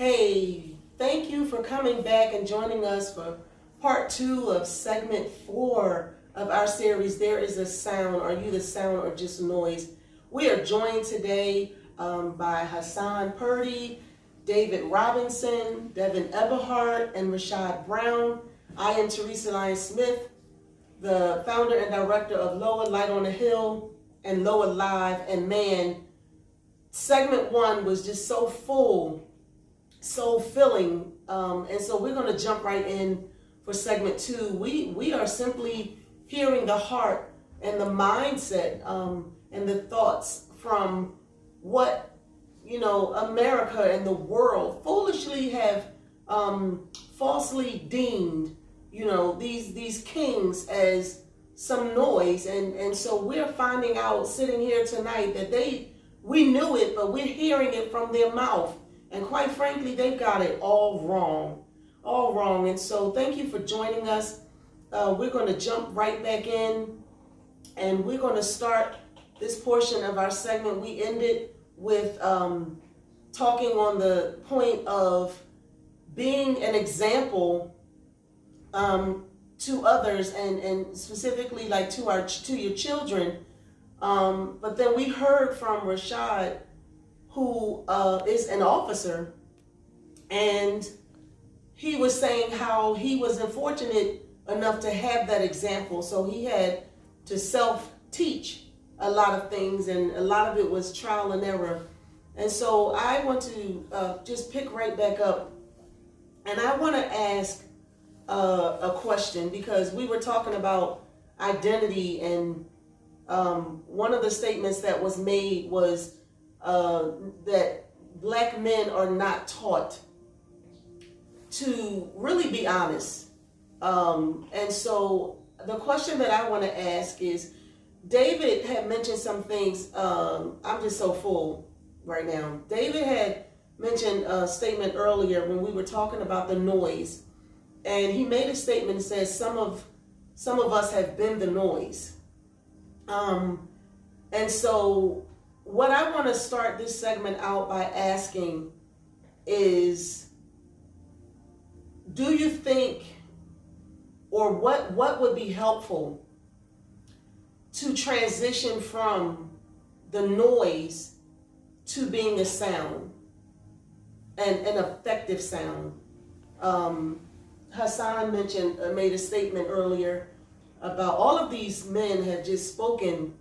Hey, thank you for coming back and joining us for part two of segment four of our series, There is a Sound. Are you the sound or just noise? We are joined today um, by Hassan Purdy, David Robinson, Devin Eberhardt, and Rashad Brown. I am Teresa Lyon Smith, the founder and director of Lower Light on the Hill and Lower Live. And man, segment one was just so full, so filling. Um, and so we're going to jump right in for segment two. We, we are simply hearing the heart and the mindset um, and the thoughts from what, you know, America and the world foolishly have um, falsely deemed you know, these these kings as some noise. And, and so we're finding out sitting here tonight that they, we knew it, but we're hearing it from their mouth. And quite frankly, they've got it all wrong, all wrong. And so thank you for joining us. Uh, we're going to jump right back in and we're going to start this portion of our segment. We ended with um, talking on the point of being an example um, to others and, and specifically like to our to your children. Um, but then we heard from Rashad, who uh, is an officer, and he was saying how he was unfortunate enough to have that example. So he had to self teach a lot of things, and a lot of it was trial and error. And so I want to uh, just pick right back up, and I want to ask uh, a question because we were talking about identity and um, one of the statements that was made was uh, that black men are not taught to really be honest. Um, and so the question that I want to ask is, David had mentioned some things. Um, I'm just so full right now. David had mentioned a statement earlier when we were talking about the noise and he made a statement that says some of some of us have been the noise. Um, and so what I want to start this segment out by asking is do you think or what what would be helpful to transition from the noise to being a sound and an effective sound? Um, Hassan mentioned, uh, made a statement earlier about all of these men have just spoken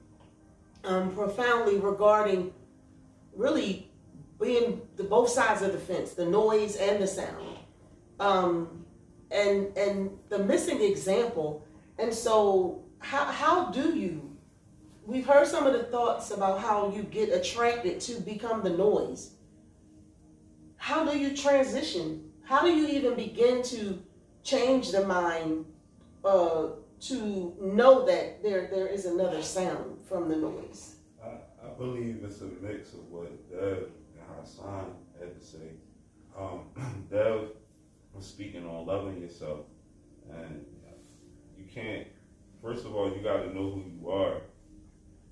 um, profoundly regarding really being the both sides of the fence, the noise and the sound, um, and and the missing example. And so, how how do you? We've heard some of the thoughts about how you get attracted to become the noise. How do you transition? How do you even begin to change the mind uh, to know that there there is another sound from the noise? I, I believe it's a mix of what Dev and Hassan had to say. Um, Dev was speaking on loving yourself, and you can't. First of all, you got to know who you are,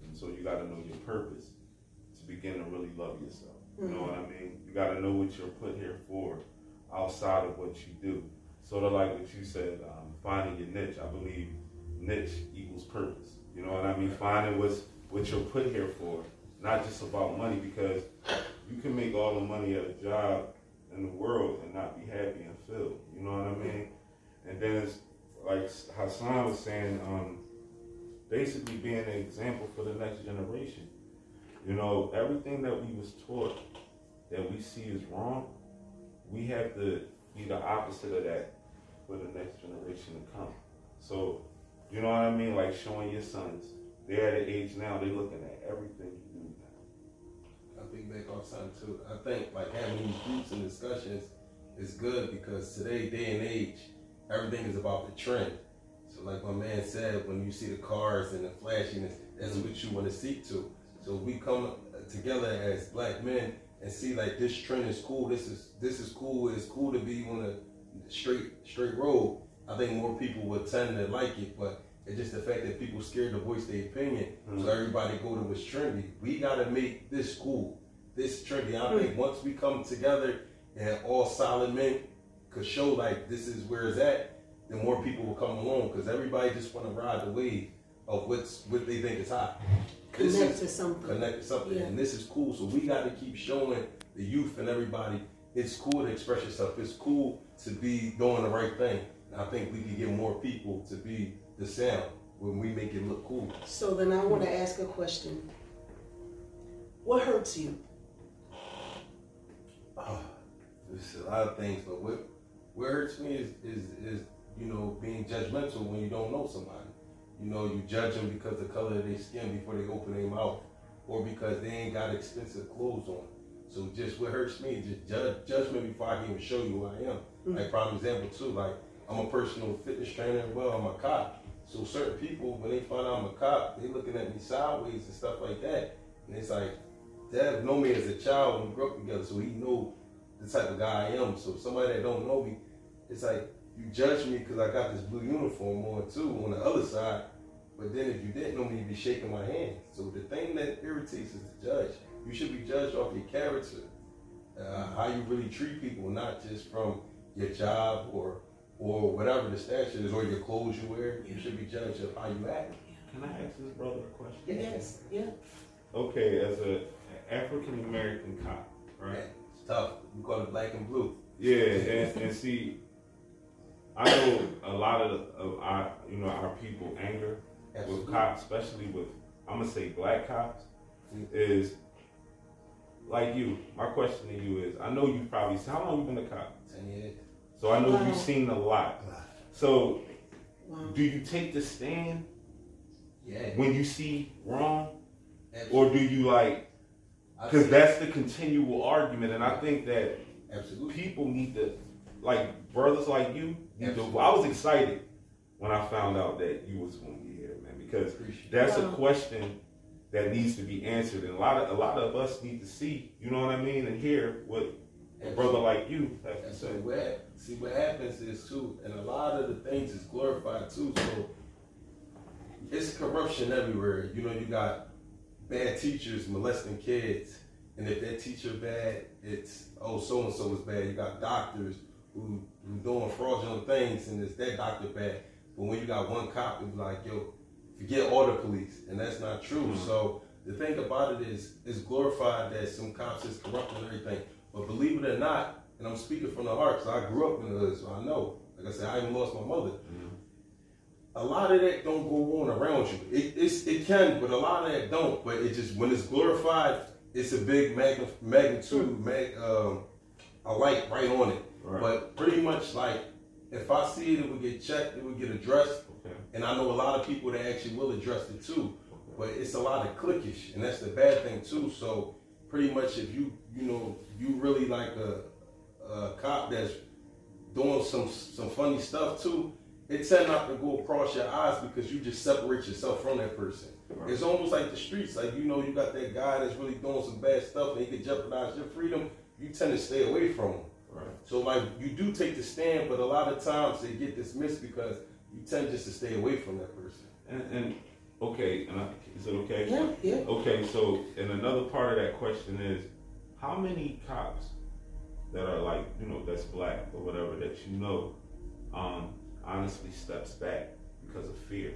and so you got to know your purpose to begin to really love yourself. You know mm-hmm. what I mean? You got to know what you're put here for, outside of what you do sort of like what you said, um, finding your niche. I believe niche equals purpose. You know what I mean? Finding what's what you're put here for, not just about money, because you can make all the money at a job in the world and not be happy and filled. You know what I mean? And then it's like Hassan was saying, um, basically being an example for the next generation. You know, everything that we was taught that we see is wrong, we have to be the opposite of that for the next generation to come. So, you know what I mean? Like showing your sons. They're at an age now, they're looking at everything you do now. I think back on something too. I think like having these groups and discussions is good because today, day and age, everything is about the trend. So like my man said, when you see the cars and the flashiness, that's mm-hmm. what you want to seek to. So we come together as black men and see like this trend is cool. This is this is cool. It's cool to be on a straight straight road, I think more people would tend to like it. But it's just the fact that people scared to voice their opinion, mm-hmm. so everybody go to what's trendy. We gotta make this cool, this trendy. I think mm-hmm. once we come together and all solid men could show like this is where it's at, then more people will come along because everybody just want to ride the wave of what's what they think is hot. This Connect is- to something. connect to something, Yeah. and this is cool. So we got to keep showing the youth and everybody it's cool to express yourself. It's cool to be doing the right thing. I think we can get more people to be the sound when we make it look cool. So then I want to ask a question. What hurts you? Oh, there's a lot of things, but what what hurts me is is is you know being judgmental when you don't know somebody. You know, you judge them because the color of their skin before they open their mouth, or because they ain't got expensive clothes on. So just what hurts me is just judge, judgment before I can even show you who I am. Mm. Like prime example too, like I'm a personal fitness trainer as well. I'm a cop. So certain people, when they find out I'm a cop, they looking at me sideways and stuff like that. And it's like, Dad know me as a child when we grew up together, so he know the type of guy I am. So somebody that don't know me, it's like you judge me because I got this blue uniform on too on the other side. But then if you didn't know me, you'd be shaking my hand. So the thing that irritates is the judge. You should be judged off your character, uh, how you really treat people, not just from your job or or whatever the stature is or your clothes you wear. You should be judged of how you act. Can I ask this brother a question? Yes. Yeah. Okay, as a African American cop, right? It's tough. We call it black and blue. Yeah, and, and see, I know a lot of, of our, you know, our people anger with Absolutely. cops, especially with, I'm gonna say black cops, is like you. My question to you is, I know you probably, how long you been a cop? Ten years. So I know Wow. you've seen a lot. So Wow. do you take the stand Yeah. when you see wrong, Absolutely. or do you like? Because that's the continual argument, and I think that absolutely. people need to, like brothers like you. Need to, I was excited when I found out that you was going to be here, man, because Appreciate that's a question that needs to be answered, and a lot of a lot of us need to see, you know what I mean, and hear what a brother like you And so what see what happens is too, and a lot of the things is glorified too. So it's corruption everywhere. You know, you got bad teachers molesting kids, and if that teacher bad, it's oh so and so is bad. You got doctors who who doing fraudulent things, and it's that doctor bad. But when you got one cop, it's like yo, forget all the police, and that's not true. Mhm. So the thing about it is, it's glorified that some cops is corrupt and everything. But believe it or not, and I'm speaking from the heart, because I grew up in the hood, so I know. Like I said, I even lost my mother. A lot of that don't go on around you. It, it's, it can, but a lot of that don't. But it just when it's glorified, it's a big magni- magnitude, mag, um, a light right on it. Right. But pretty much like, if I see it, it would get checked, it would get addressed, Okay. and I know a lot of people that actually will address it too. But it's a lot of clickish, and that's the bad thing too. So pretty much, if you you know you really like a, a cop that's doing some some funny stuff too, it tend not to go across your eyes because you just separate yourself from that person. Right. It's almost like the streets. Like you know, you got that guy that's really doing some bad stuff, and he could jeopardize your freedom. You tend to stay away from him. Right. So like you do take the stand, but a lot of times they get dismissed because you tend just to stay away from that person. And, and okay, and I, is it okay? Yeah. Yeah. Okay, so and another part of that question is, how many cops that are like you know that's black or whatever that you know, um, honestly steps back because of fear?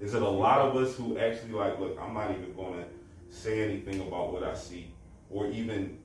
Is it a lot of us who actually like, look, I'm not even going to say anything about what I see, or even,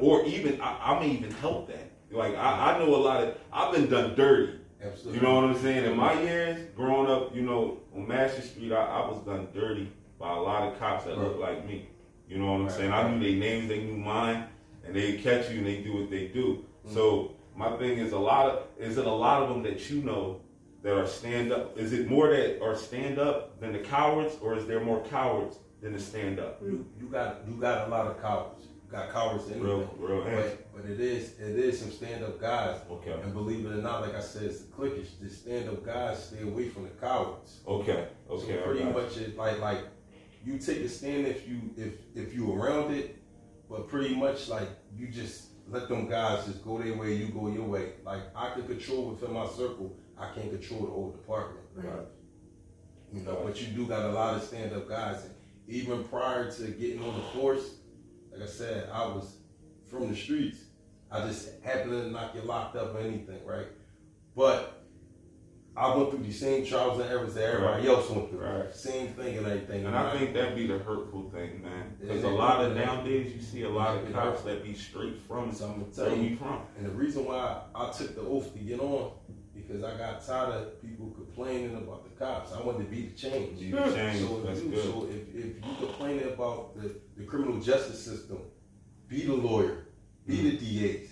or even I, I may even help that. Like I, I know a lot of I've been done dirty. Absolutely. You know what I'm saying? In my years, growing up, you know, on Master Street, I, I was done dirty by a lot of cops that look like me. You know what I'm Right. saying? I knew their names, they knew mine, and they catch you and they do what they do. Mm. So my thing is a lot of is it a lot of them that you know that are stand up? Is it more that are stand up than the cowards, or is there more cowards than the stand up? You, you got you got a lot of cowards. You got cowards in Real, real. But, but it is it is some stand up guys. Okay, And believe it or not, like I said, it's the cliquish. The stand up guys stay away from the cowards. okay, okay. So pretty much it like like you take a stand if you if if you around it, but pretty much like you just let them guys just go their way, you go your way. Like I can control within my circle, I can't control the whole department. Right. You know, but you do got a lot of stand up guys. And even prior to getting on the force, like I said, I was from the streets. I just happen to not get locked up or anything, right? But I went through the same trials and errors that everybody Right. else went through. Right. Same thing and everything. And I think that be the hurtful thing, man. Because a lot of nowadays you see a lot of cops that be straight from So I'm gonna tell you, from. And the reason why I took the oath to get on, because I got tired of people complaining about the cops. I wanted to be the change. You need to change. So, if you, so if, if you complaining about the, the criminal justice system, be the lawyer, be Mm-hmm. the DA.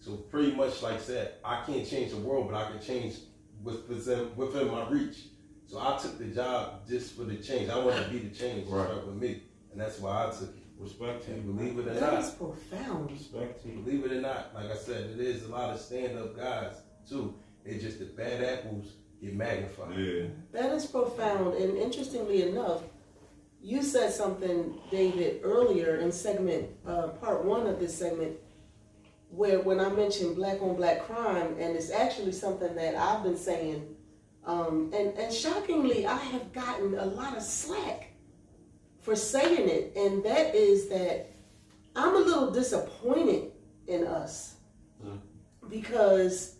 So pretty much like said, I can't change the world, but I can change what's within, within my reach. So I took the job just for the change. I wanted to be the change, Right. right with me, and that's why I took it. Respect to you. believe it or That not, That is profound. Respect to you. Believe it or not, like I said, it is a lot of stand-up guys too. It's just the bad apples get magnified. Yeah. That is profound. And interestingly enough, you said something, David, earlier in segment, uh, part one of this segment, where when I mentioned black on black crime, and it's actually something that I've been saying, um, and, and shockingly, I have gotten a lot of slack for saying it, and that is that I'm a little disappointed in us because,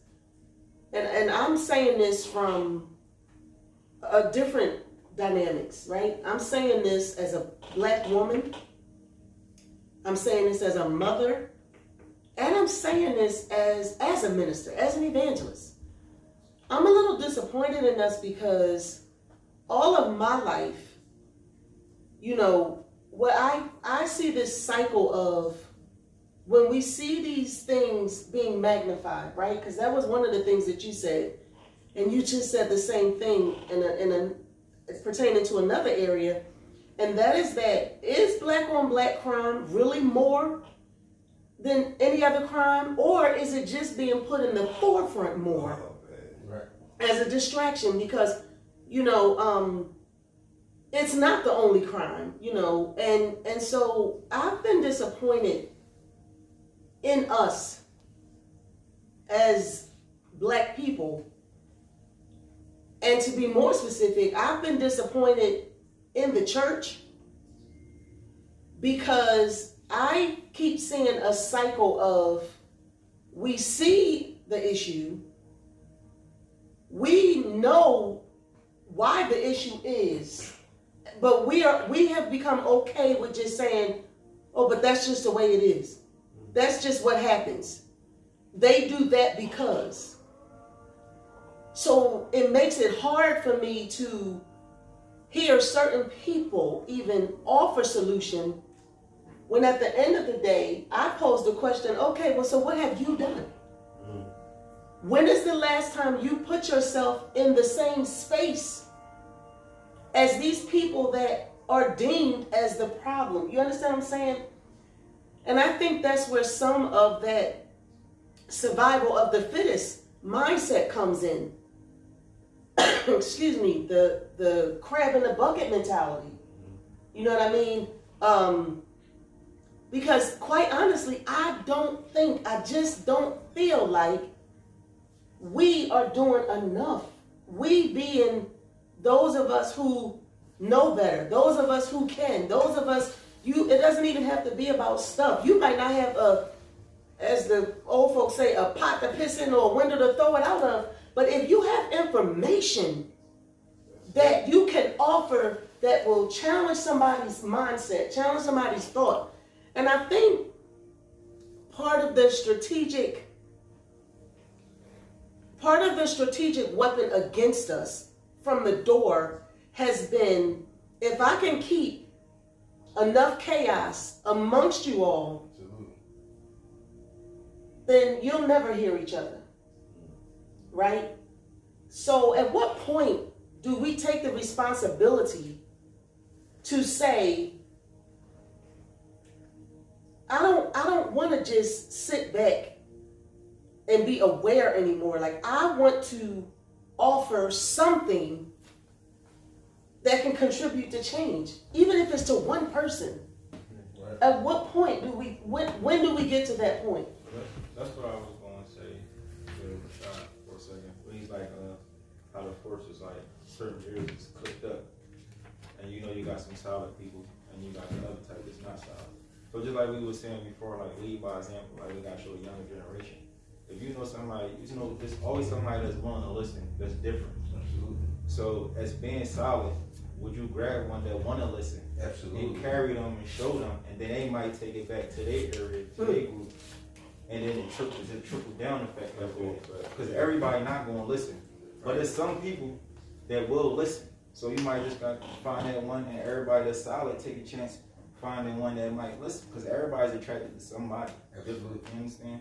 and, and I'm saying this from a different dynamics, right? I'm saying this as a black woman. I'm saying this as a mother. And I'm saying this as as a minister, as an evangelist. I'm a little disappointed in us because all of my life, you know, what I I see this cycle of when we see these things being magnified, right? Because that was one of the things that you said, and you just said the same thing in a, in a pertaining to another area, and that is that is black on black crime really more than any other crime, or is it just being put in the forefront more? Right. as a distraction because you know um it's not the only crime you know and and so i've been disappointed in us as black people and to be more specific i've been disappointed in the church because i keep seeing a cycle of we see the issue we know why the issue is but we are we have become okay with just saying oh but that's just the way it is. That's just what happens. They do that because. So it makes it hard for me to hear certain people even offer solution when at the end of the day i pose the question okay well so what have you done when is the last time you put yourself in the same space as these people that are deemed as the problem? You understand what I'm saying? And I think that's where some of that survival of the fittest mindset comes in. Excuse me, the the crab in the bucket mentality. You know what I mean? Um, because quite honestly, I don't think, I just don't feel like we are doing enough. We being those of us who know better, those of us who can, those of us, you it doesn't even have to be about stuff. You might not have a as the old folks say, a pot to piss in or a window to throw it out of. But if you have information that you can offer that will challenge somebody's mindset, challenge somebody's thought. And I think part of the strategic part of the strategic weapon against us from the door has been if I can keep enough chaos amongst you all, then you'll never hear each other. Right? So at what point do we take the responsibility to say I don't I don't want to just sit back and be aware anymore. Like I want to offer something that can contribute to change, even if it's to one person. Right. At what point do we when when do we get to that point? That's, what I was going to say Rashad for a second. When he's like, uh, how the force is like certain areas is cooked up, and you know you got some solid people, and you got the other type that's not solid. So just like we were saying before, like lead by example, like we gotta show a younger generation. If you know somebody, you know, there's always somebody that's willing to listen, that's different. Absolutely. So as being solid, would you grab one that wanna listen Absolutely. and carry them and show them, and then they might take it back to their area, to their group, and then it trickle, it trickle down effect way. Because everybody not gonna listen, but there's some people that will listen. So you might just got find that one, and everybody that's solid, take a chance finding one that might listen, because everybody's attracted to somebody. Absolutely. You understand?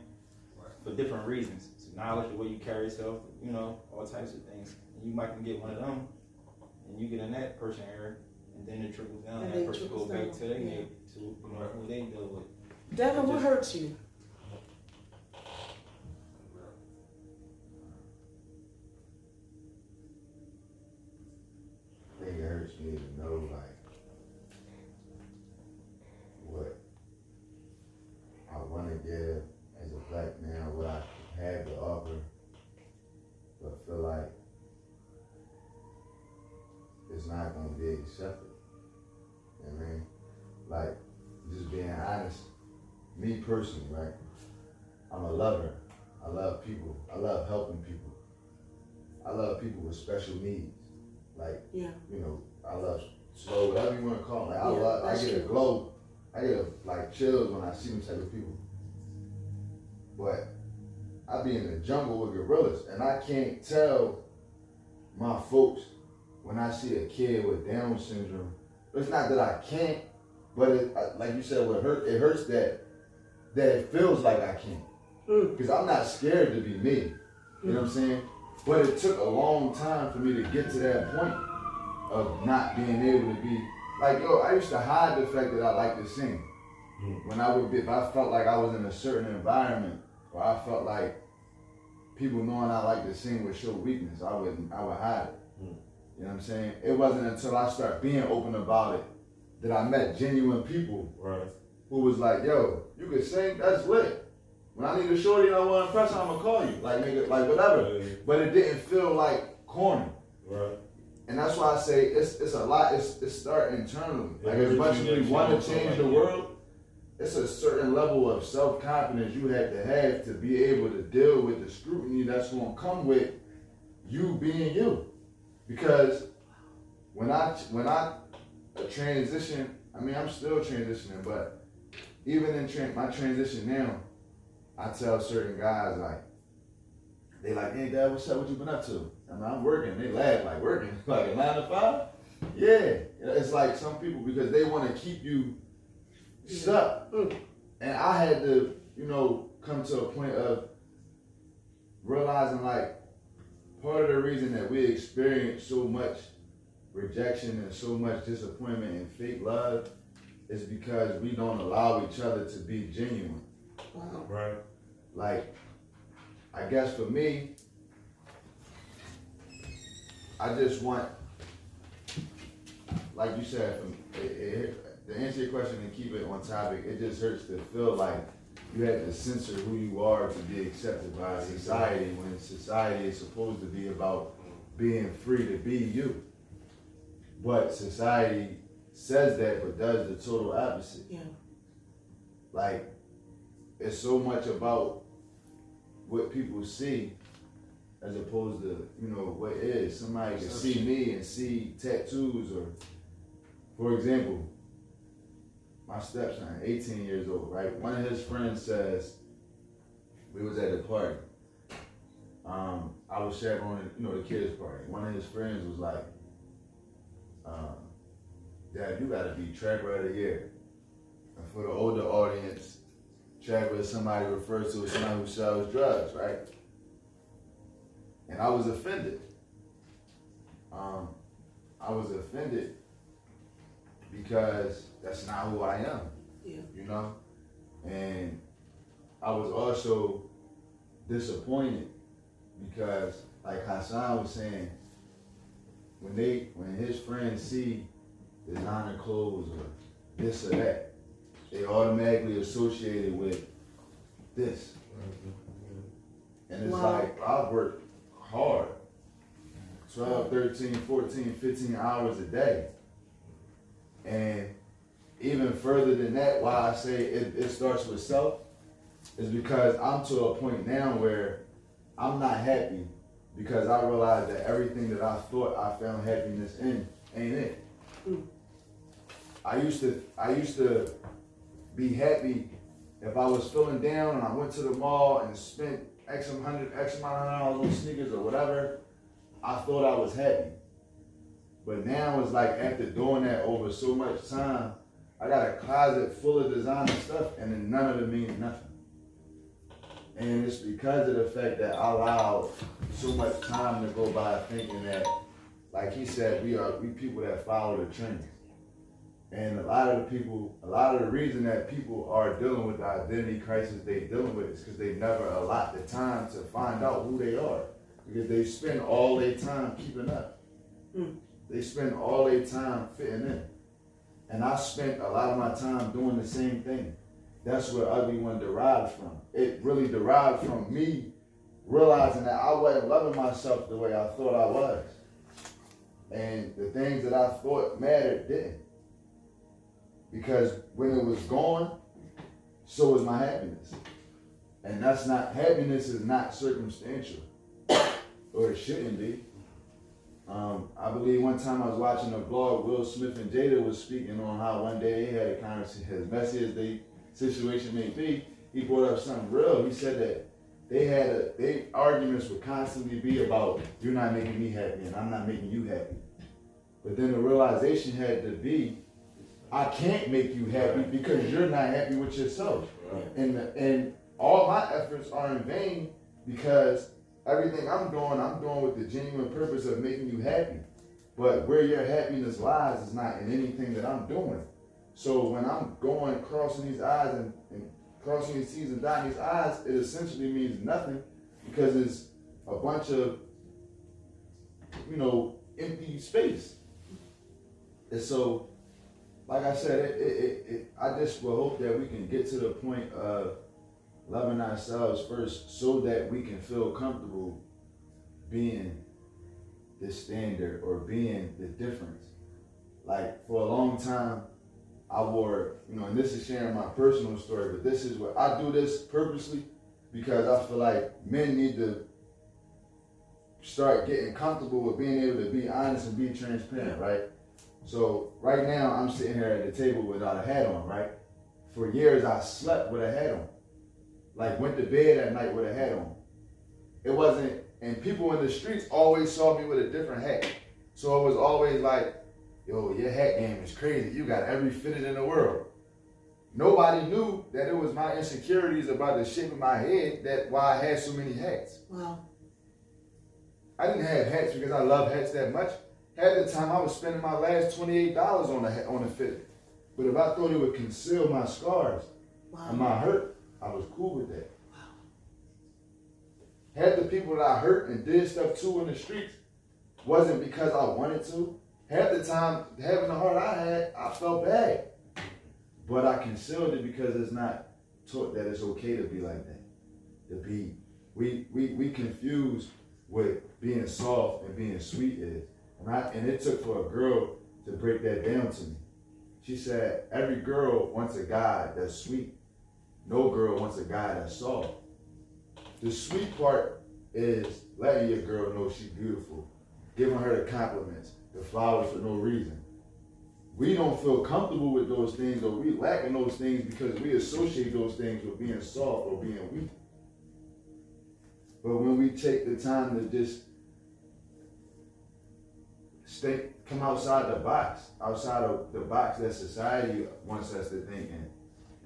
Right. For different reasons. It's knowledge, the way you carry yourself, you know, all types of things. And you might can get one of them, and you get in that person area, and then it trickles down, And and that person goes trickles back to their yeah. neighbor, to you know, who they deal with. Devin, what hurts you? Jungle with gorillas, and I can't tell my folks when I see a kid with Down syndrome. It's not that I can't, but it, like you said, what hurt it hurts that that it feels like I can't Mm. because I'm not scared to be me. You know what I'm saying? But it took a long time for me to get to that point of not being able to be like yo. I used to hide the fact that I like to sing. When I would be, if I felt like I was in a certain environment, or I felt like people knowing I like to sing would show weakness, I would I would hide it. You know what I'm saying? It wasn't until I started being open about it that I met genuine people Right. who was like, "Yo, you can sing, that's lit." When I need a shorty and I want to impress, I'm gonna call you, like nigga, like whatever. Yeah. But it didn't feel like corny. Right. And that's why I say it's it's a lot. It's it's start internally. Like as much as we want to change the world, it's a certain level of self confidence you have to have to be able to deal with the scrutiny that's going to come with you being you. Because when I when I transition, I mean I'm still transitioning, but even in tra- my transition now, I tell certain guys like. They like, hey dad, what's up? What you been up to? I mean, I'm working. They laugh like working, like a nine to five. Yeah, it's like some people because they want to keep you stuck, Mm. and I had to, you know, come to a point of realizing like part of the reason that we experience so much rejection and so much disappointment and fake love is because we don't allow each other to be genuine. Wow. Right. Like, I guess for me, I just want, like you said, it, it, to answer your question and keep it on topic, it just hurts to feel like you have to censor who you are to be accepted by society when society is supposed to be about being free to be you. But society says that but does the total opposite. Yeah. Like, it's so much about what people see as opposed to, you know, what is. Somebody can see me and see tattoos or, for example, my stepson, 18 years old, right? One of his friends says, we was at a party. Um, I was chaperoning, you know, the kids' party. One of his friends was like, um, Dad, you gotta be tracker of the year. And for the older audience, tracker is somebody refers to as somebody who sells drugs, right? And I was offended. Um, I was offended because that's not who I am. Yeah. You know? And I was also disappointed because like Hassan was saying, when they when his friends see designer clothes or this or that, they automatically associate it with this. And it's Wow. like I work hard. 12, 13, 14, 15 hours a day. And even further than that, why I say it, it starts with self is because I'm to a point now where I'm not happy because I realize that everything that I thought I found happiness in ain't it. I used to I used to be happy if I was feeling down and I went to the mall and spent X hundred X amount of dollars on sneakers or whatever, I thought I was happy. But now it's like after doing that over so much time, I got a closet full of designer stuff and then none of it means nothing. And it's because of the fact that I allowed so much time to go by thinking that, like he said, we are we people that follow the trends. And a lot of the people, a lot of the reason that people are dealing with the identity crisis they're dealing with is because they never allot the time to find out who they are. Because they spend all their time keeping up. Mm. They spend all their time fitting in. And I spent a lot of my time doing the same thing. That's where Ugly One derives from. It really derived from me realizing that I wasn't loving myself the way I thought I was. And the things that I thought mattered didn't. Because when it was gone, so was my happiness. And that's not, happiness is not circumstantial. or it shouldn't be. Um, I believe one time I was watching a vlog, Will Smith and Jada was speaking on how one day they had a conversation, as messy as the situation may be, he brought up something real. He said that they had a, they arguments would constantly be about you're not making me happy and I'm not making you happy. But then the realization had to be, I can't make you happy because you're not happy with yourself. And and all my efforts are in vain because everything I'm doing, I'm doing with the genuine purpose of making you happy. But where your happiness lies is not in anything that I'm doing. So when I'm going crossing these eyes and, and crossing these T's and dotting these I's, it essentially means nothing because it's a bunch of, you know, empty space. And so, like I said, it, it, it, I just will hope that we can get to the point of loving ourselves first so that we can feel comfortable being the standard or being the difference. Like for a long time, I wore, you know, and this is sharing my personal story, but this is what I do this purposely because I feel like men need to start getting comfortable with being able to be honest and be transparent, right? So right now I'm sitting here at the table without a hat on, right? For years I slept with a hat on. Like went to bed at night with a hat on. It wasn't and people in the streets always saw me with a different hat. So it was always like, yo, your hat game is crazy. You got every fitted in the world. Nobody knew that it was my insecurities about the shape of my head that why I had so many hats. Wow. I didn't have hats because I love hats that much. At the time, I was spending my last twenty-eight dollars on a hat, on a fit. But if I thought it would conceal my scars Wow. and my hurt, I was cool with that. Had the people that I hurt and did stuff to in the streets wasn't because I wanted to. Half the time, having the heart I had, I felt bad. But I concealed it because it's not taught that it's okay to be like that. To be, we we we confuse what being soft and being sweet is. And I and it took for a girl to break that down to me. She said, every girl wants a guy that's sweet. No girl wants a guy that's soft. The sweet part is letting your girl know she's beautiful, giving her the compliments, the flowers for no reason. We don't feel comfortable with those things or we lack in those things because we associate those things with being soft or being weak. But when we take the time to just stay, come outside the box, outside of the box that society wants us to think in,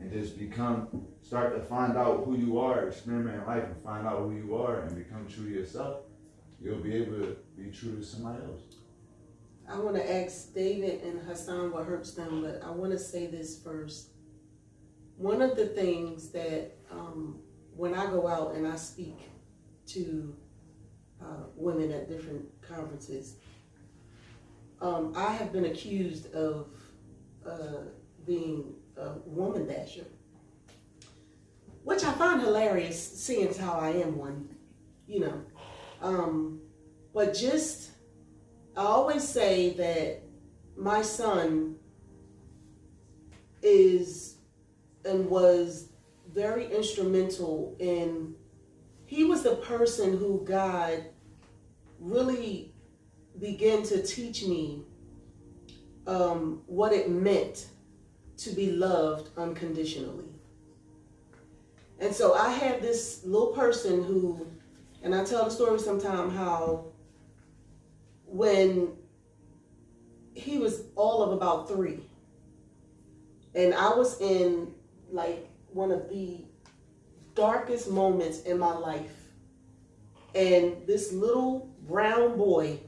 and just become, start to find out who you are, experiment in life, and find out who you are, and become true to yourself, you'll be able to be true to somebody else. I want to ask David and Hassan what hurts them, but I want to say this first. One of the things that um, when I go out and I speak to uh, women at different conferences, um, I have been accused of uh, being woman basher, which I find hilarious, seeing as how I am one, you know. Um, but just I always say that my son is and was very instrumental in he was the person who God really began to teach me um, what it meant to be loved unconditionally. And so I had this little person who, and I tell the story sometime how when he was all of about three, and I was in like one of the darkest moments in my life. And this little brown boy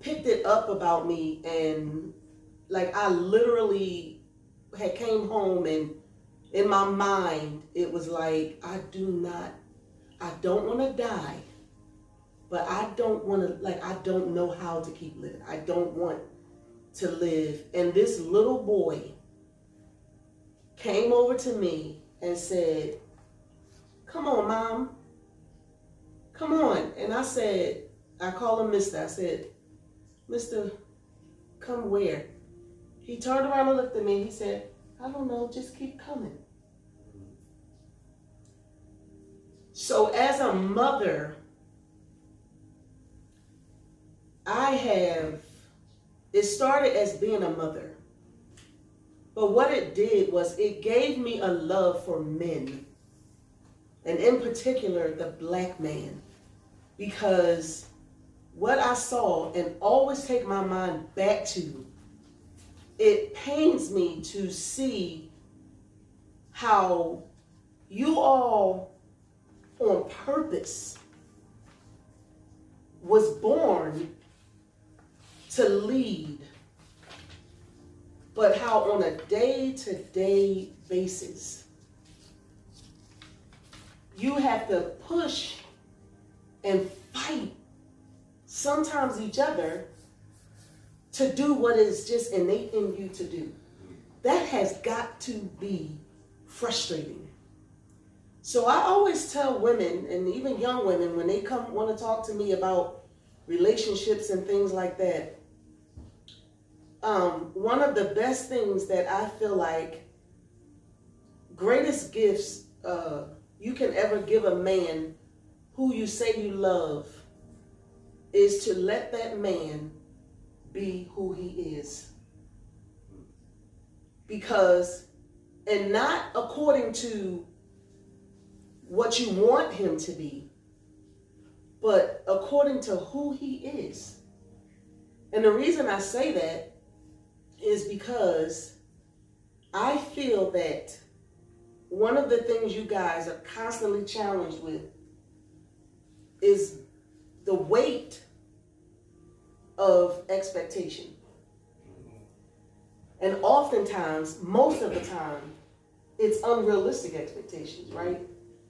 picked it up about me and like I literally had came home and in my mind it was like I do not I don't want to die but I don't want to like I don't know how to keep living. I don't want to live. And this little boy came over to me and said, Come on, mom. Come on. And I said, I call him Mr. I said, Mr. Come where? He turned around and looked at me. He said, I don't know, just keep coming. So, as a mother, I have, it started as being a mother. But what it did was it gave me a love for men, and in particular, the black man, because what I saw and always take my mind back to, it pains me to see how you all on purpose was born to lead, but how on a day to day basis, you have to push and fight, sometimes each other, to do what is just innate in you to do. That has got to be frustrating. So I always tell women, and even young women, when they come want to talk to me about relationships and things like that, um, one of the best things that I feel like greatest gifts uh, you can ever give a man who you say you love is to let that man be who he is. Because, and not according to what you want him to be, but according to who he is. And the reason I say that is because I feel that one of the things you guys are constantly challenged with is the weight of expectation. And oftentimes, most of the time, it's unrealistic expectations, right?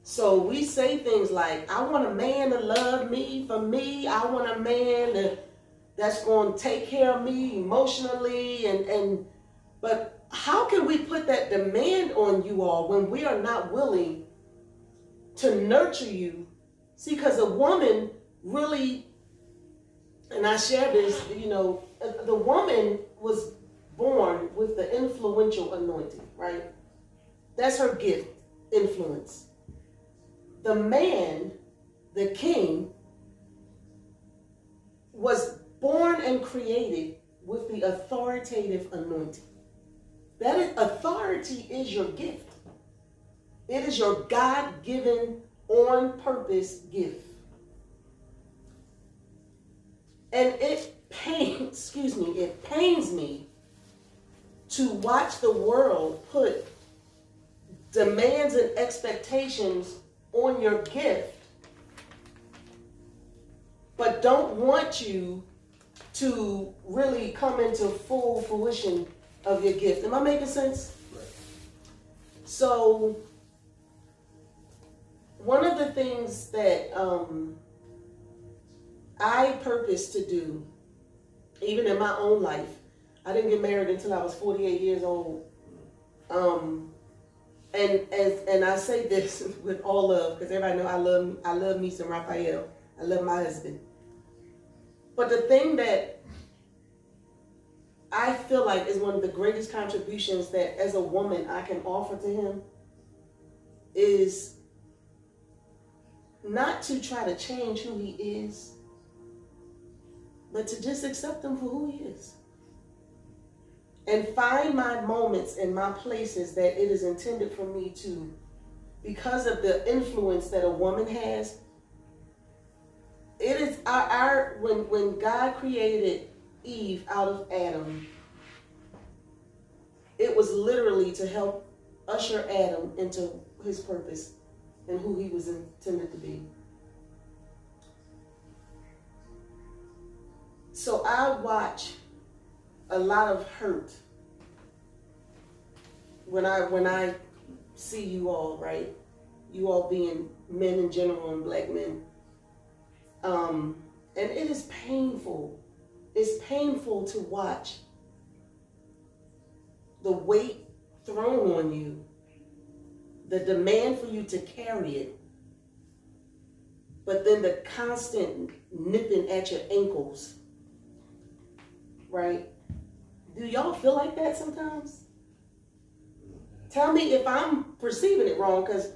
So we say things like, I want a man to love me for me. I want a man to that's going to take care of me emotionally and and but how can we put that demand on you all when we are not willing to nurture you see because a woman really and i share this you know the woman was born with the influential anointing right that's her gift influence the man the king was born and created with the authoritative anointing. That is, authority is your gift. It is your God given, on purpose gift. And it pains, excuse me, it pains me to watch the world put demands and expectations on your gift, but don't want you to really come into full fruition of your gift. Am I making sense? So, one of the things that um, I purpose to do, even in my own life, I didn't get married until I was 48 years old. Um, and and and I say this with all love because everybody know I love I love me some Raphael. I love my husband. But the thing that I feel like is one of the greatest contributions that as a woman I can offer to him is not to try to change who he is, but to just accept him for who he is. And find my moments and my places that it is intended for me to, because of the influence that a woman has. It is our, our when when God created Eve out of Adam, it was literally to help usher Adam into his purpose and who he was intended to be. So I watch a lot of hurt when I when I see you all, right? You all being men in general and black men. Um, and it is painful. It's painful to watch the weight thrown on you, the demand for you to carry it, but then the constant nipping at your ankles right? Do y'all feel like that sometimes? Tell me if I'm perceiving it wrong, because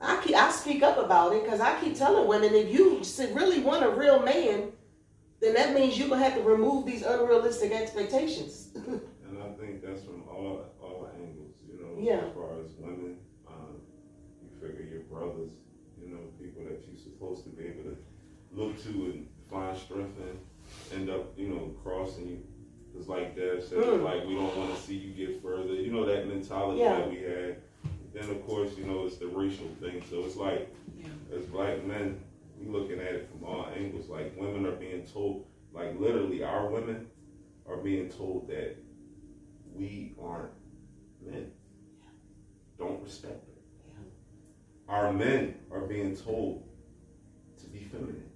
I keep, I speak up about it, because I keep telling women if you really want a real man, then that means you're gonna have to remove these unrealistic expectations. and I think that's from all all angles, you know, yeah. as far as women, um, you figure your brothers, you know, people that you're supposed to be able to look to and find strength in end up, you know, crossing you. Because like Dev said, mm. like we don't want to see you get further. You know that mentality yeah. that we had. Then of course, you know, it's the racial thing. So it's like yeah. as black men, we looking at it from all angles. Like women are being told, like literally, our women are being told that we aren't men. Don't respect her. Our men are being told to be feminine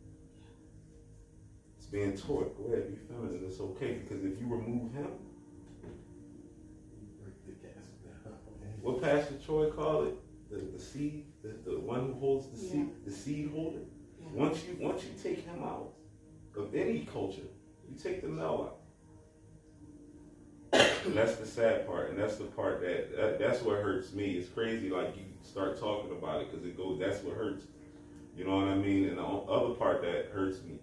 being taught, go ahead, be feminine, it's okay. Because if you remove him, what Pastor Troy called it, the, the seed, the, the one who holds the yeah. seed, the seed holder. Yeah. Once you once you take him out of any culture, you take the male out. and that's the sad part, and that's the part that, that that's what hurts me. It's crazy, like you start talking about it because it goes. That's what hurts. You know what I mean? And the other part that hurts me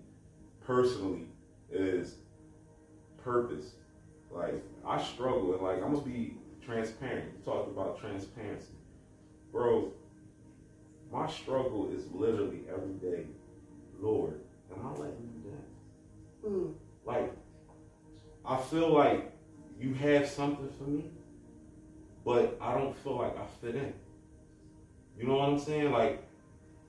personally is purpose. Like I struggle and like I'm gonna be transparent. You talked about transparency. Bro, my struggle is literally every day. Lord, am I letting you down? Mm. Like, I feel like you have something for me, but I don't feel like I fit in. You know what I'm saying? Like,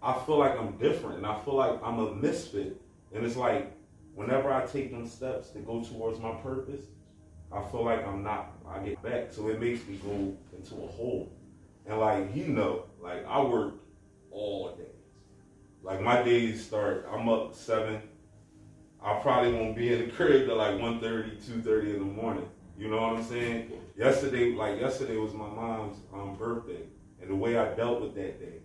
I feel like I'm different and I feel like I'm a misfit and it's like whenever I take them steps to go towards my purpose, I feel like I'm not, I get back. So it makes me go into a hole. And like, you know, like I work all day. Like my days start, I'm up seven. I probably won't be in the crib till like 1.30, 2.30 in the morning. You know what I'm saying? Yesterday, like yesterday was my mom's um, birthday. And the way I dealt with that day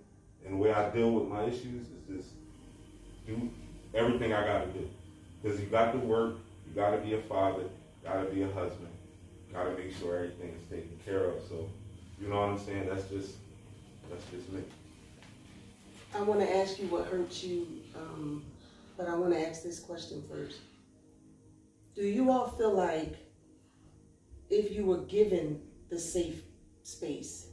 and the way I deal with my issues is just do everything I got to do. Because you got to work, you got to be a father, got to be a husband, got to make sure everything is taken care of. So, you know what I'm saying? That's just that's just me. I want to ask you what hurt you, um, but I want to ask this question first. Do you all feel like if you were given the safe space,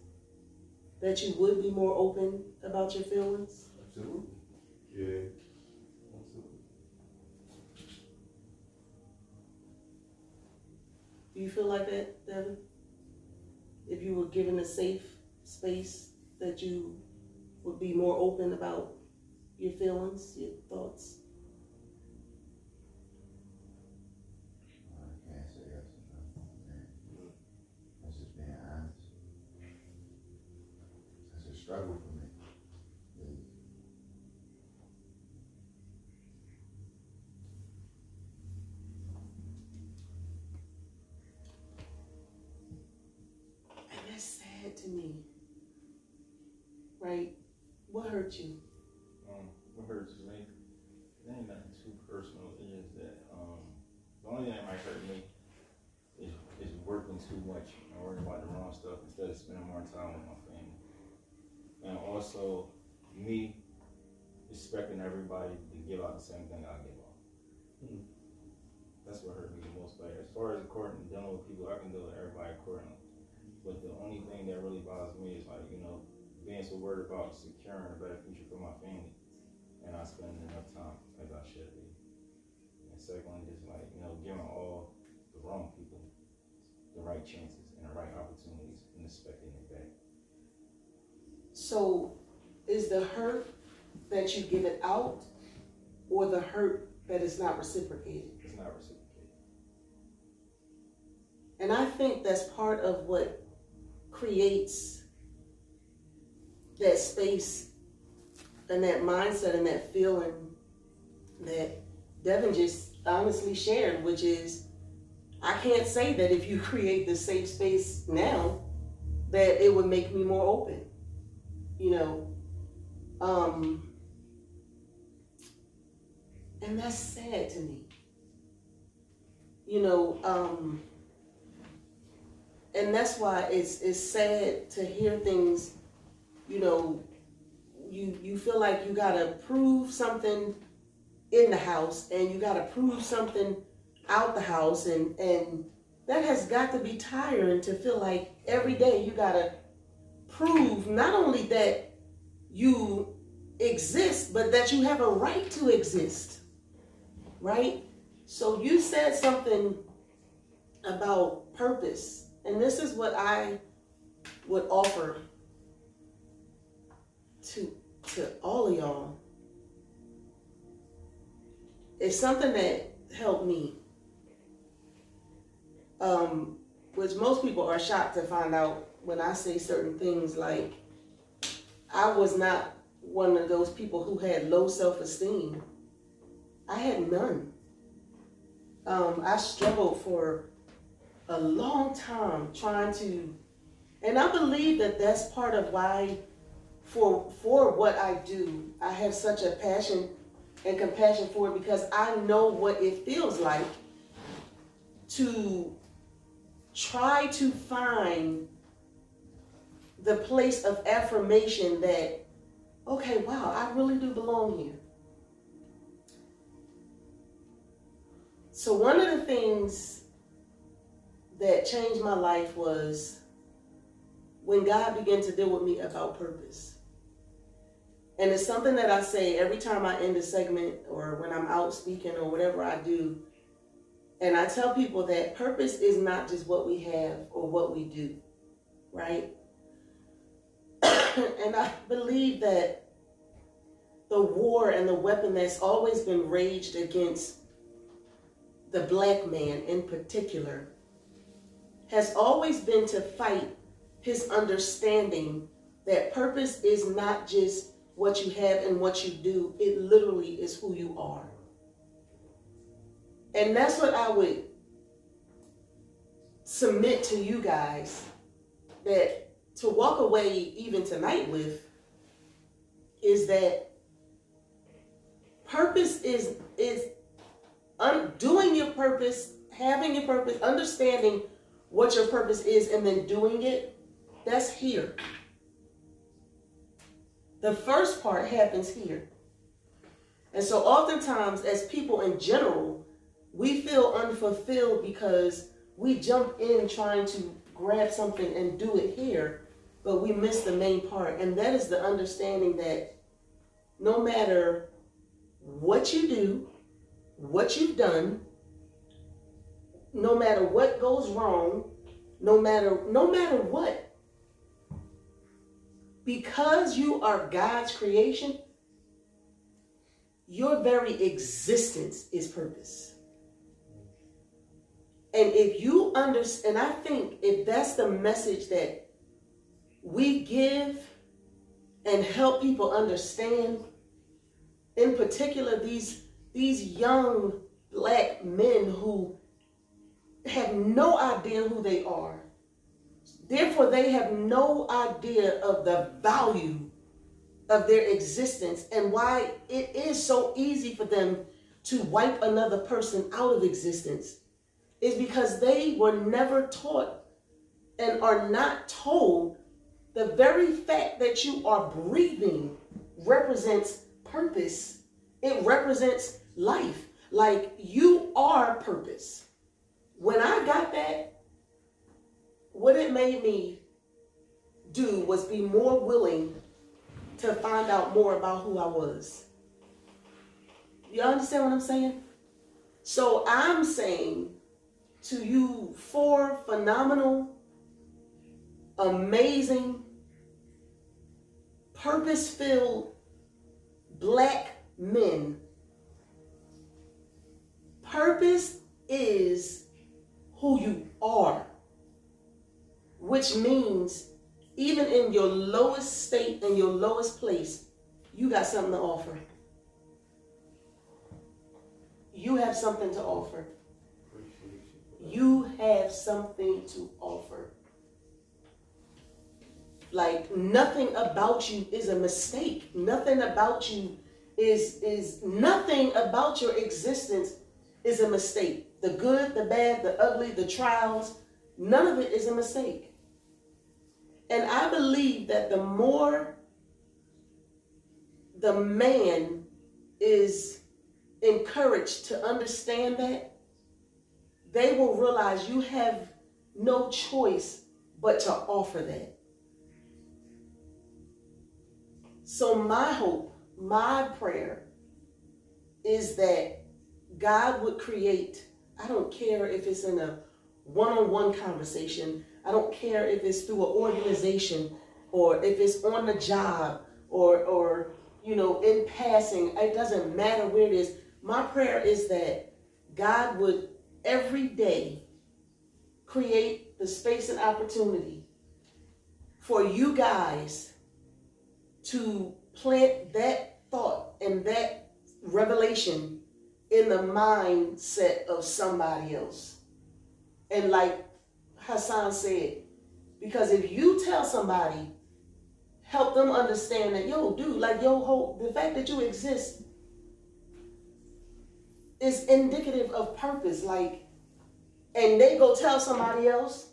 that you would be more open about your feelings? Absolutely. Yeah. Do you feel like that, Devin? If you were given a safe space, that you would be more open about your feelings, your thoughts? I to me, right? What hurt you? Um, what hurts me? It ain't nothing too personal. It is that um, the only thing that might hurt me is, is working too much and worrying about the wrong stuff instead of spending more time with my family. And also, me expecting everybody to give out the same thing I give out. Hmm. That's what hurt me the most. Like as far as according dealing with people, I can deal with everybody accordingly. But the only thing that really bothers me is like, you know, being so worried about securing a better future for my family. And not spending enough time as I should be. And secondly, just like, you know, giving all the wrong people the right chances and the right opportunities and expecting it back. So, is the hurt that you give it out, or the hurt that is not reciprocated? It's not reciprocated. And I think that's part of what creates that space and that mindset and that feeling that Devin just honestly shared, which is I can't say that if you create the safe space now, that it would make me more open. You know, um, and that's sad to me. You know, um, and that's why it's it's sad to hear things. You know, you you feel like you gotta prove something in the house, and you gotta prove something out the house, and and that has got to be tiring to feel like every day you gotta prove not only that you exist, but that you have a right to exist. Right? So you said something about purpose, and this is what I would offer to to all of y'all. It's something that helped me. Um, which most people are shocked to find out when I say certain things like I was not one of those people who had low self esteem. I had none. Um, I struggled for a long time trying to, and I believe that that's part of why, for for what I do, I have such a passion and compassion for it because I know what it feels like to try to find the place of affirmation that, okay, wow, I really do belong here. So, one of the things that changed my life was when God began to deal with me about purpose. And it's something that I say every time I end a segment or when I'm out speaking or whatever I do. And I tell people that purpose is not just what we have or what we do, right? and I believe that the war and the weapon that's always been raged against the black man in particular has always been to fight his understanding that purpose is not just what you have and what you do, it literally is who you are. And that's what I would submit to you guys that to walk away even tonight with is that purpose is is undoing your purpose, having your purpose, understanding what your purpose is and then doing it. That's here. The first part happens here. And so oftentimes as people in general, we feel unfulfilled because we jump in trying to grab something and do it here, but we miss the main part. And that is the understanding that no matter what you do, what you've done, no matter what goes wrong, no matter no matter what, because you are God's creation, your very existence is purpose. And if you understand, and I think if that's the message that we give and help people understand, in particular these these young black men who have no idea who they are. Therefore, they have no idea of the value of their existence and why it is so easy for them to wipe another person out of existence is because they were never taught and are not told the very fact that you are breathing represents purpose. It represents life. Like you are purpose. When I got that, what it made me do was be more willing to find out more about who I was. You understand what I'm saying? So I'm saying to you four phenomenal, amazing, purpose filled black men. Purpose is who you are, which means even in your lowest state and your lowest place, you got something to offer. You have something to offer. You have something to offer. Like nothing about you is a mistake. Nothing about you is is nothing about your existence is a mistake. The good, the bad, the ugly, the trials, none of it is a mistake. And I believe that the more the man is encouraged to understand that, they will realize you have no choice but to offer that. So, my hope, my prayer is that God would create, I don't care if it's in a one on one conversation, I don't care if it's through an organization or if it's on the job or, or you know, in passing, it doesn't matter where it is. My prayer is that God would every day create the space and opportunity for you guys to plant that thought and that revelation in the mindset of somebody else. And like Hassan said, because if you tell somebody, help them understand that, yo, dude, like, yo, hope, the fact that you exist is indicative of purpose. Like, and they go tell somebody else,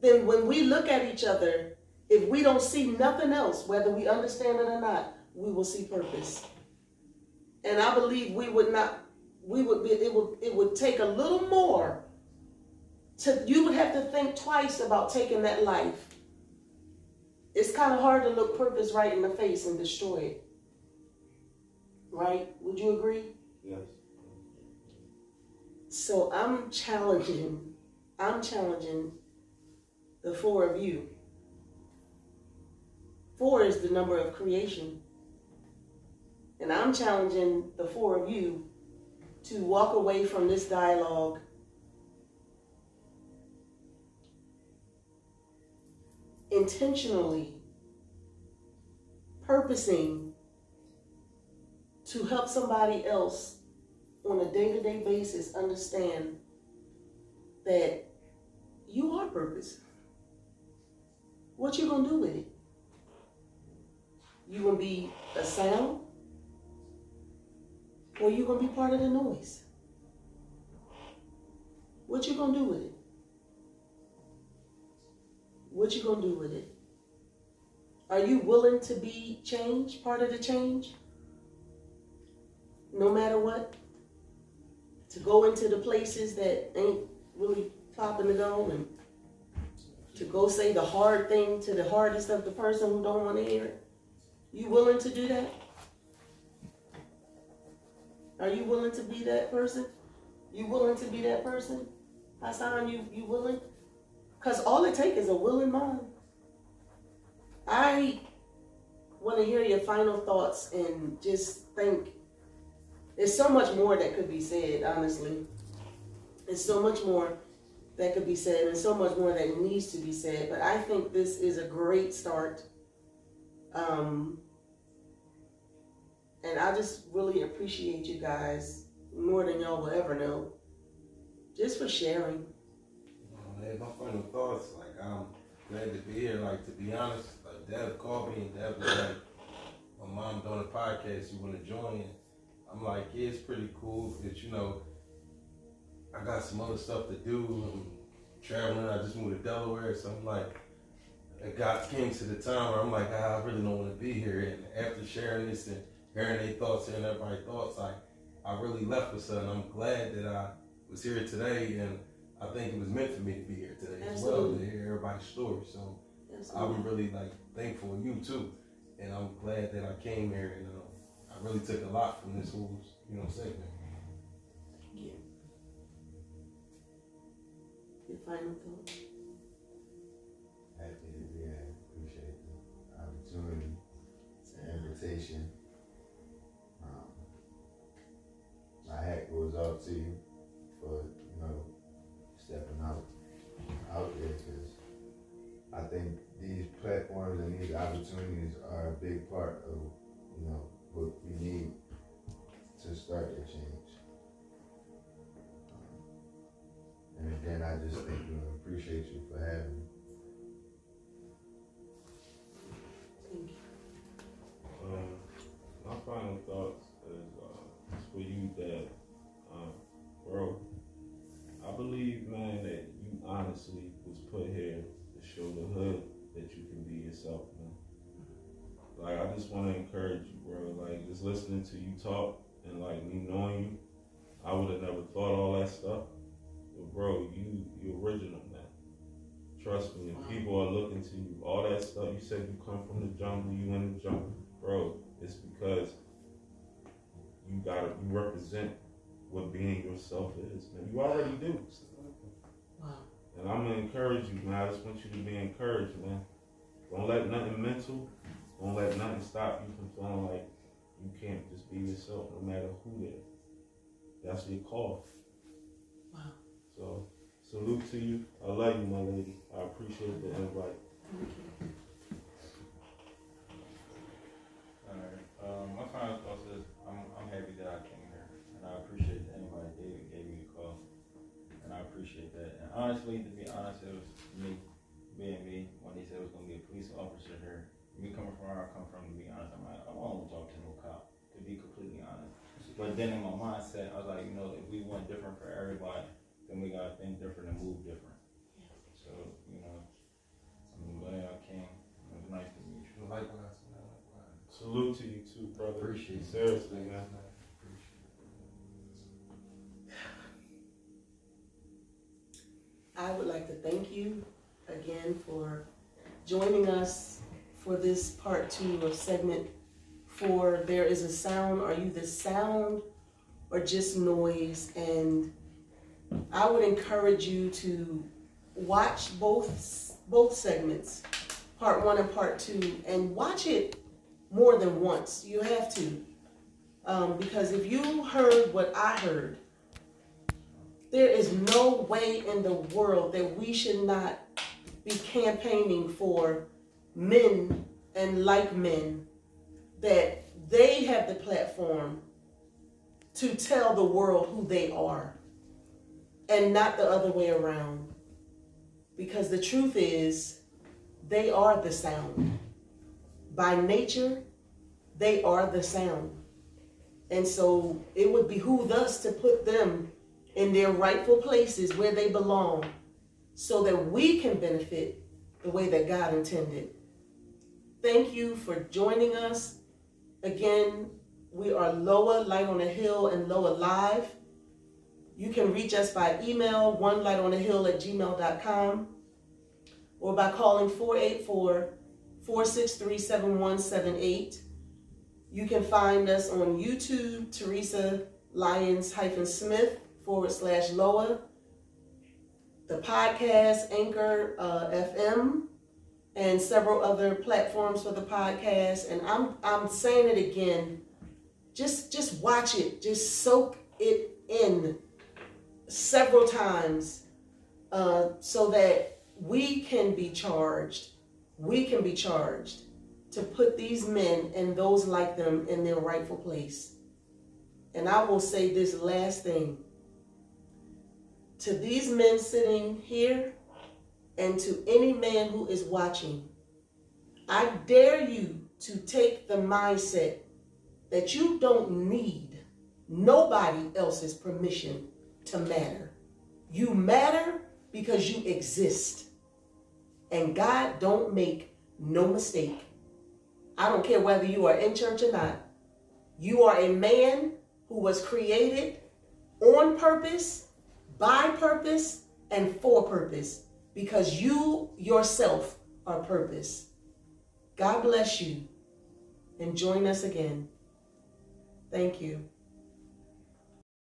then when we look at each other, if we don't see nothing else, whether we understand it or not, we will see purpose. And I believe we would not, we would be, it would, it would take a little more to, you would have to think twice about taking that life. It's kind of hard to look purpose right in the face and destroy it. Right? Would you agree? Yes. So I'm challenging, I'm challenging the four of you. Four is the number of creation. And I'm challenging the four of you to walk away from this dialogue intentionally purposing to help somebody else on a day-to-day basis understand that you are purpose. What you gonna do with it? You gonna be a sound? Or you're gonna be part of the noise? What you gonna do with it? What you gonna do with it? Are you willing to be change, part of the change? No matter what? To go into the places that ain't really popping to go and to go say the hard thing to the hardest of the person who don't want to hear it? You willing to do that? Are you willing to be that person? You willing to be that person? Hassan, you, you willing? Because all it takes is a willing mind. I want to hear your final thoughts and just think. There's so much more that could be said, honestly. There's so much more that could be said and so much more that needs to be said. But I think this is a great start. Um, and I just really appreciate you guys more than y'all will ever know. Just for sharing. Oh, man, my final thoughts, like I'm glad to be here. Like to be honest, like Dev called me and Dev was like, "My mom doing a podcast. You want to join?" I'm like, "Yeah, it's pretty cool." It's you know, I got some other stuff to do. I'm traveling. I just moved to Delaware, so I'm like, it got came to the time where I'm like, ah, I really don't want to be here. And after sharing this and hearing their thoughts, hearing everybody's thoughts, I, I really left with something. I'm glad that I was here today, and I think it was meant for me to be here today as well to hear everybody's story. So Absolutely. I'm really like thankful of you too, and I'm glad that I came here and uh, I really took a lot from this whole you know segment. Yeah. Your final thought? Happy to be here. Appreciate the opportunity, the invitation. Hat goes off to you for, you know, stepping out, out there because I think these platforms and these opportunities are a big part of, you know, what we need to start the change. And again, I just thank you and appreciate you for having me. Put here to show the hood that you can be yourself, man. Like, I just want to encourage you, bro. Like, just listening to you talk and like me knowing you, I would have never thought all that stuff. But bro, you you original, man. Trust me, if people are looking to you, all that stuff, you said you come from the jungle, you in the jungle, bro, it's because you gotta, you represent what being yourself is, man. You already do. Wow. And I'm gonna encourage you, man. I just want you to be encouraged, man. Don't let nothing mental, don't let nothing stop you from feeling like you can't just be yourself no matter who there. That's your call. Wow. So, salute to you. I love you, my lady. I appreciate the invite. Thank you. Alright, um, my final thoughts is, I'm, I'm happy that I came honestly, to be honest, it was me, being me, when he said it was gonna be a police officer here, me coming from where I come from, to be honest, I'm like, I don't wanna talk to no cop, to be completely honest. But then in my mindset, I was like, you know, if we want different for everybody, then we gotta think different and move different. So, you know, I'm glad I came, it was nice to meet you. Likewise, man. Likewise. Salute to you too, brother. Appreciate it. Seriously, man. I would like to thank you again for joining us for this part two of segment four. There is a sound. Are you the sound or just noise? And I would encourage you to watch both both segments, part one and part two, and watch it more than once. You have to, um, because if you heard what I heard, there is no way in the world that we should not be campaigning for men and like men that they have the platform to tell the world who they are and not the other way around. Because the truth is, they are the sound. By nature, they are the sound. And so it would behoove us to put them in their rightful places where they belong so that we can benefit the way that God intended. Thank you for joining us. Again, we are Loa Light on a Hill and Loa Live. You can reach us by email, one light on a hill at gmail.com, or by calling 484 463 7178. You can find us on YouTube, Teresa Lyons Smith forward slash Loa, the podcast, Anchor uh, FM, and several other platforms for the podcast. And I'm I'm saying it again. Just just watch it. Just soak it in several times uh, so that we can be charged. We can be charged to put these men and those like them in their rightful place. And I will say this last thing to these men sitting here and to any man who is watching, I dare you to take the mindset that you don't need nobody else's permission to matter. You matter because you exist. And God don't make no mistake. I don't care whether you are in church or not. You are a man who was created on purpose, by purpose, and for purpose because you yourself are purpose. God bless you and join us again. Thank you.